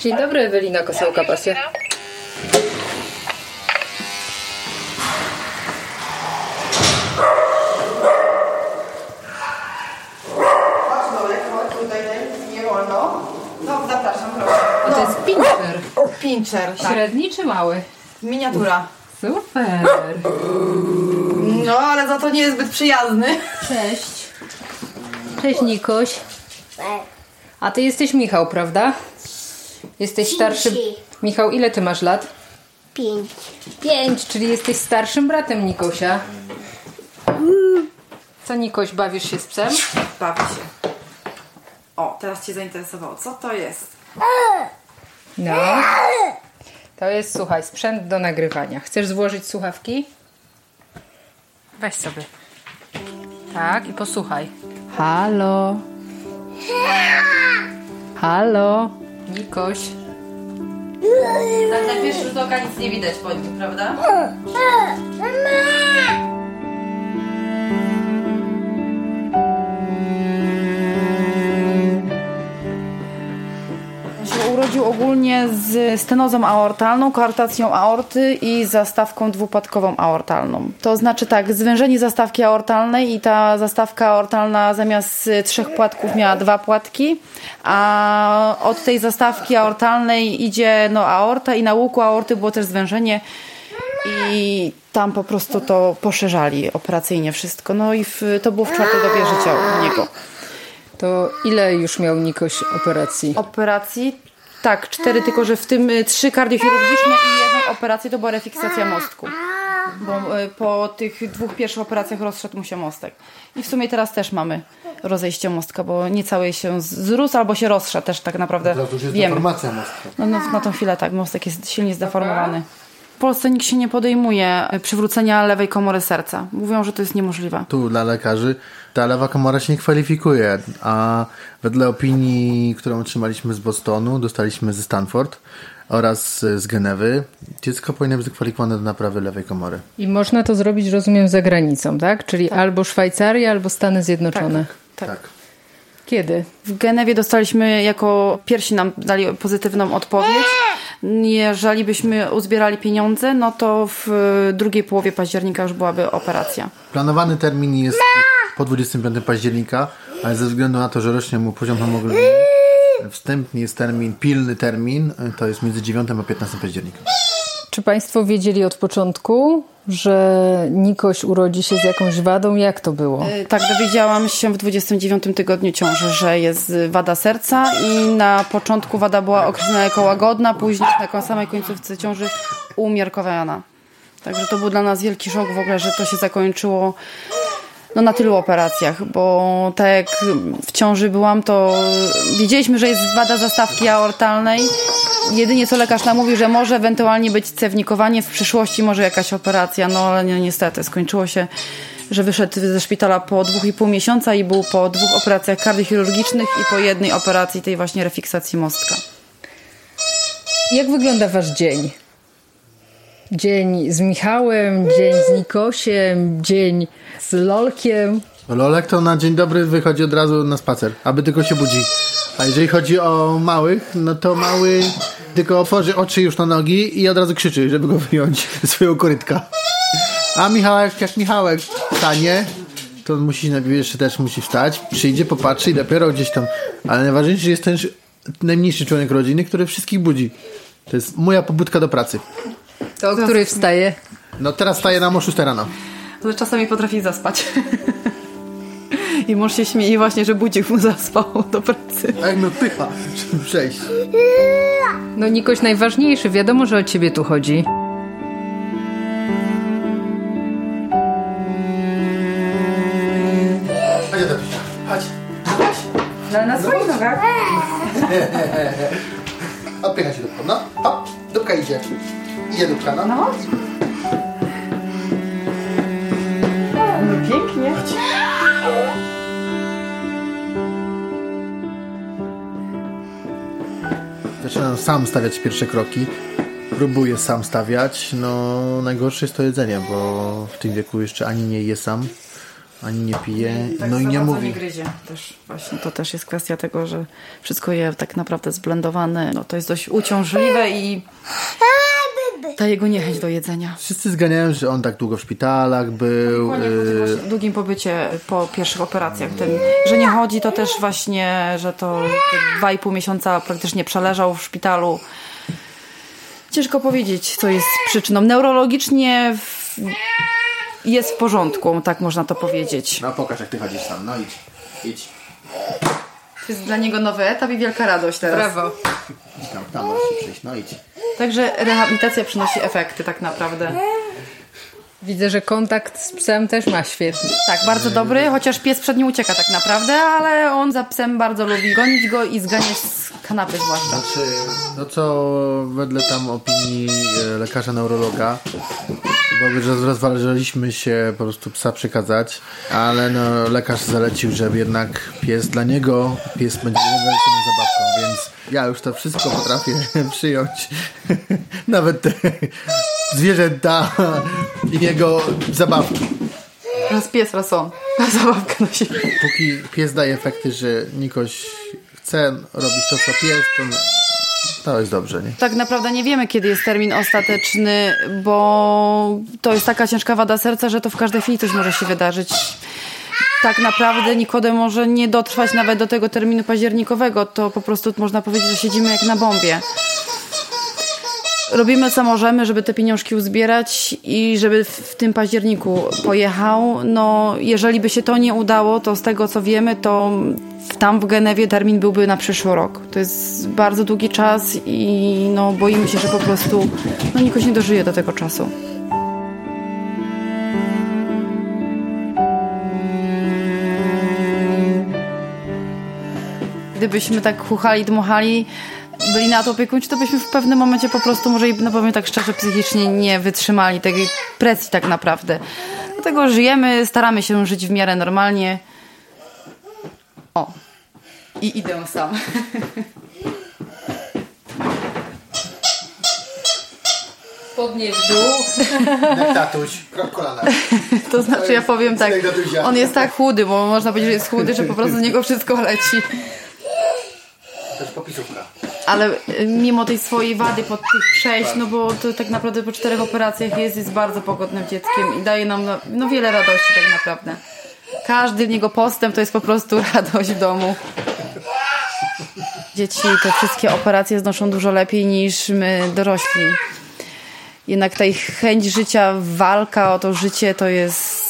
Dzień dobry, Ewelina. No, zapraszam, proszę. A to jest pincher. Pincher, tak. Średni czy mały? Miniatura. Super. No, ale za to nie jest zbyt przyjazny. Cześć. Cześć, Nikoś. A ty jesteś Michał, prawda? Jesteś starszy... Michał, ile ty masz lat? Pięć. Pięć, czyli jesteś starszym bratem Nikosia. Co, Nikoś, bawisz się z psem? Bawi się. O, teraz Cię zainteresowało. Co to jest? No. To jest, słuchaj, sprzęt do nagrywania. Chcesz złożyć słuchawki? Weź sobie. Tak, i posłuchaj. Halo. Halo. Nikoś. Tak na pierwszy rzut oka nic nie widać po nim, prawda? się stenozą aortalną, koartacją aorty i zastawką dwupłatkową aortalną. To znaczy tak, zwężenie zastawki aortalnej i ta zastawka aortalna zamiast trzech płatków miała dwa płatki, a od tej zastawki aortalnej idzie no, aorta i na łuku aorty było też zwężenie i tam po prostu to poszerzali operacyjnie wszystko. No i w, to było w czwartej dobie życia u niego. To ile już miał Nikoś operacji? operacji. Tak, cztery, tylko że w tym y, trzy kardiochirurgiczne i jedną operację to była refiksacja mostku. Bo y, po tych dwóch pierwszych operacjach rozszedł mu się mostek. I w sumie teraz też mamy rozejście mostka, bo nie cały się zrósł albo się rozszedł też tak naprawdę. To już jest Wiemy. deformacja mostka. No, no, na tą chwilę tak, mostek jest silnie zdeformowany. W Polsce nikt się nie podejmuje y, przywrócenia lewej komory serca. Mówią, że to jest niemożliwe. Tu dla lekarzy ta lewa komora się nie kwalifikuje, a wedle opinii, którą otrzymaliśmy z Bostonu, dostaliśmy ze Stanford oraz z Genewy, dziecko powinno być zakwalifikowane do naprawy lewej komory. I można to zrobić, rozumiem, za granicą, tak? Czyli albo Szwajcaria, albo Stany Zjednoczone. Tak. Tak. Kiedy? W Genewie dostaliśmy jako pierwsi nam dali pozytywną odpowiedź. Jeżeli byśmy uzbierali pieniądze, no to w drugiej połowie października już byłaby operacja. Planowany termin jest po 25 października, ale ze względu na to, że rośnie mu poziom hemoglobiny, wstępny jest termin, pilny termin, to jest między 9 a 15 października. Czy Państwo wiedzieli od początku, że Nikoś urodzi się z jakąś wadą? Jak to było? Y, Tak, dowiedziałam się w 29 tygodniu ciąży, że jest wada serca i na początku wada była określona jako łagodna, później na samej końcówce ciąży umiarkowana. Także to był dla nas wielki szok w ogóle, że to się zakończyło no, na tylu operacjach, bo tak jak w ciąży byłam, to wiedzieliśmy, że jest wada zastawki aortalnej. Jedynie co lekarz nam mówi, że może ewentualnie być cewnikowanie, w przyszłości może jakaś operacja, no ale ni- niestety skończyło się, że wyszedł ze szpitala po dwóch i pół miesiąca i był po dwóch operacjach kardiochirurgicznych i po jednej operacji tej właśnie refiksacji mostka. Jak wygląda Wasz dzień? Dzień z Michałem, dzień z Nikosiem, dzień z Lolkiem. Lolek to na dzień dobry wychodzi od razu na spacer, aby tylko się budzi. A jeżeli chodzi o małych, no to mały tylko otworzy oczy już na nogi i od razu krzyczy, żeby go wyjąć ze swojego korytka. A Michałek, jak Michałek wstanie, to on musi najpierw jeszcze też musi wstać, przyjdzie, popatrzy i dopiero gdzieś tam. Ale najważniejszy jest ten najmniejszy członek rodziny, który wszystkich budzi. To jest moja pobudka do pracy. To o której wstaje? No teraz staje nam o 6 rano. Ale czasami potrafi zaspać. I mąż się śmieje właśnie, że budzik mu zaspał do pracy. A jak mnie pycha, żeby przejść. No Nikoś najważniejszy, wiadomo, że o ciebie tu chodzi. Dupka, no. No. No pięknie. Zaczynam sam stawiać pierwsze kroki. Próbuję sam stawiać. No, najgorsze jest to jedzenie, bo w tym wieku jeszcze ani nie je sam, ani nie pije, Tak no i nie mówi. Nie gryzie też. Właśnie to też jest kwestia tego, że wszystko je tak naprawdę zblendowane. No to jest dość uciążliwe i ta jego niechęć do jedzenia. Wszyscy zganiają, że on tak długo w szpitalach był. Dokładnie po tym właśnie długim pobycie po pierwszych operacjach. Ten, że nie chodzi, to też właśnie, że to dwa i pół miesiąca praktycznie przeleżał w szpitalu. Ciężko powiedzieć, co jest przyczyną. Neurologicznie w, jest w porządku, tak można to powiedzieć. No pokaż jak ty chodzisz tam, no idź, idź. To jest dla niego nowy etap i wielka radość teraz. Brawo. Tam, tam możesz się przejść, no idź. Także rehabilitacja przynosi efekty tak naprawdę. Widzę, że kontakt z psem też ma świetny. Tak, bardzo dobry, chociaż pies przed nim ucieka tak naprawdę, ale on za psem bardzo lubi gonić go i zganiać z kanapy zwłaszcza. Znaczy, no co wedle tam opinii e, lekarza neurologa, bo że rozważaliśmy się po prostu psa przekazać, ale no, lekarz zalecił, że jednak pies dla niego, pies będzie rewelacyjną więc ja już to wszystko potrafię przyjąć. Nawet te zwierzęta i jego zabawki. Raz pies, raz on. Zabawkę nosi. Póki pies daje efekty, że Nikoś chce robić to, co pies, to, to jest dobrze, nie? Tak naprawdę nie wiemy, kiedy jest termin ostateczny, bo to jest taka ciężka wada serca, że to w każdej chwili coś może się wydarzyć. Tak naprawdę Nikodem może nie dotrwać nawet do tego terminu październikowego. To po prostu można powiedzieć, że siedzimy jak na bombie. Robimy co możemy, żeby te pieniążki uzbierać i żeby w tym październiku pojechał. No, jeżeli by się to nie udało, to z tego co wiemy, to tam w Genewie termin byłby na przyszły rok. To jest bardzo długi czas i no, boimy się, że po prostu no, Nikoś nie dożyje do tego czasu. Gdybyśmy tak chuchali, dmuchali, byli na to opiekuńczy, to byśmy w pewnym momencie po prostu, może i no powiem tak szczerze, psychicznie nie wytrzymali tej presji tak naprawdę. Dlatego żyjemy, staramy się żyć w miarę normalnie. O. I idę sam. Spodnie w dół. Tatuś, krok kolana. To znaczy ja powiem tak, on jest tak chudy, bo można powiedzieć, że jest chudy, że po prostu z niego wszystko leci. To jest popisówka. Ale y, mimo tej swojej wady pod tych przejść, no bo to tak naprawdę po czterech operacjach jest, jest bardzo pogodnym dzieckiem i daje nam no, no wiele radości tak naprawdę. Każdy w niego postęp to jest po prostu radość w domu. Dzieci te wszystkie operacje znoszą dużo lepiej niż my dorośli. Jednak ta ich chęć życia, walka o to życie to jest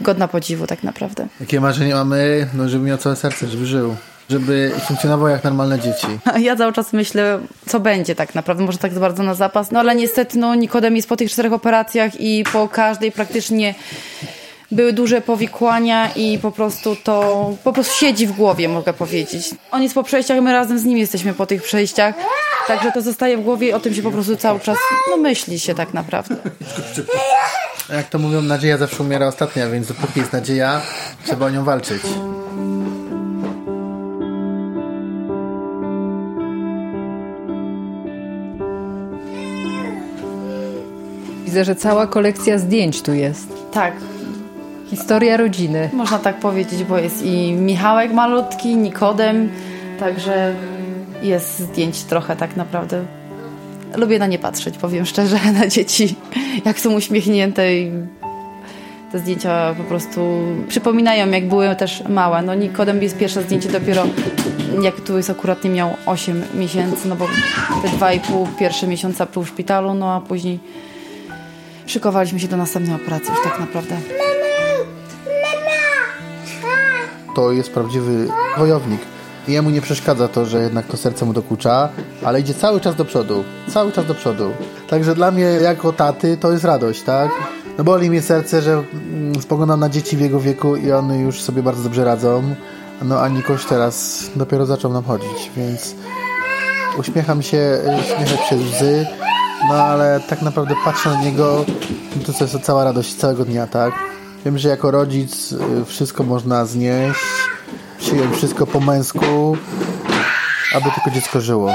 godna podziwu tak naprawdę. Jakie marzenie mamy? No, żeby miał całe serce, żeby żył. Żeby funkcjonował jak normalne dzieci. Ja cały czas myślę, co będzie tak naprawdę, może tak bardzo na zapas. No ale niestety, no Nikodem jest po tych czterech operacjach i po każdej praktycznie były duże powikłania i po prostu to po prostu siedzi w głowie, mogę powiedzieć. On jest po przejściach, my razem z nim jesteśmy po tych przejściach, także to zostaje w głowie i o tym się po prostu cały czas, no myśli się tak naprawdę. Jak to mówią, nadzieja zawsze umiera ostatnia, więc dopóki jest nadzieja, trzeba o nią walczyć. Widzę, że cała kolekcja zdjęć tu jest. Tak, Historia rodziny. można tak powiedzieć, bo jest i Michałek malutki, Nikodem, także jest zdjęć trochę tak naprawdę. Lubię na nie patrzeć, powiem szczerze, na dzieci, jak są uśmiechnięte i te zdjęcia po prostu przypominają, jak były też małe. No Nikodem jest pierwsze zdjęcie dopiero, jak tu jest akurat nie miał 8 miesięcy, no bo te 2,5 pierwsze miesiąca był w szpitalu, no a później szykowaliśmy się do następnej operacji już tak naprawdę. To jest prawdziwy wojownik. Jemu nie przeszkadza to, że jednak to serce mu dokucza, ale idzie cały czas do przodu. Cały czas do przodu. Także dla mnie, jako taty, to jest radość, tak? No boli mnie serce, że mm, spoglądam na dzieci w jego wieku i one już sobie bardzo dobrze radzą, No a Nikoś teraz dopiero zaczął nam chodzić, więc uśmiecham się, y, śmiechę przez łzy, no ale tak naprawdę patrzę na niego, no to to jest cała radość całego dnia, tak? Wiem, że jako rodzic y, wszystko można znieść, przyjąć wszystko po męsku, aby tylko dziecko żyło.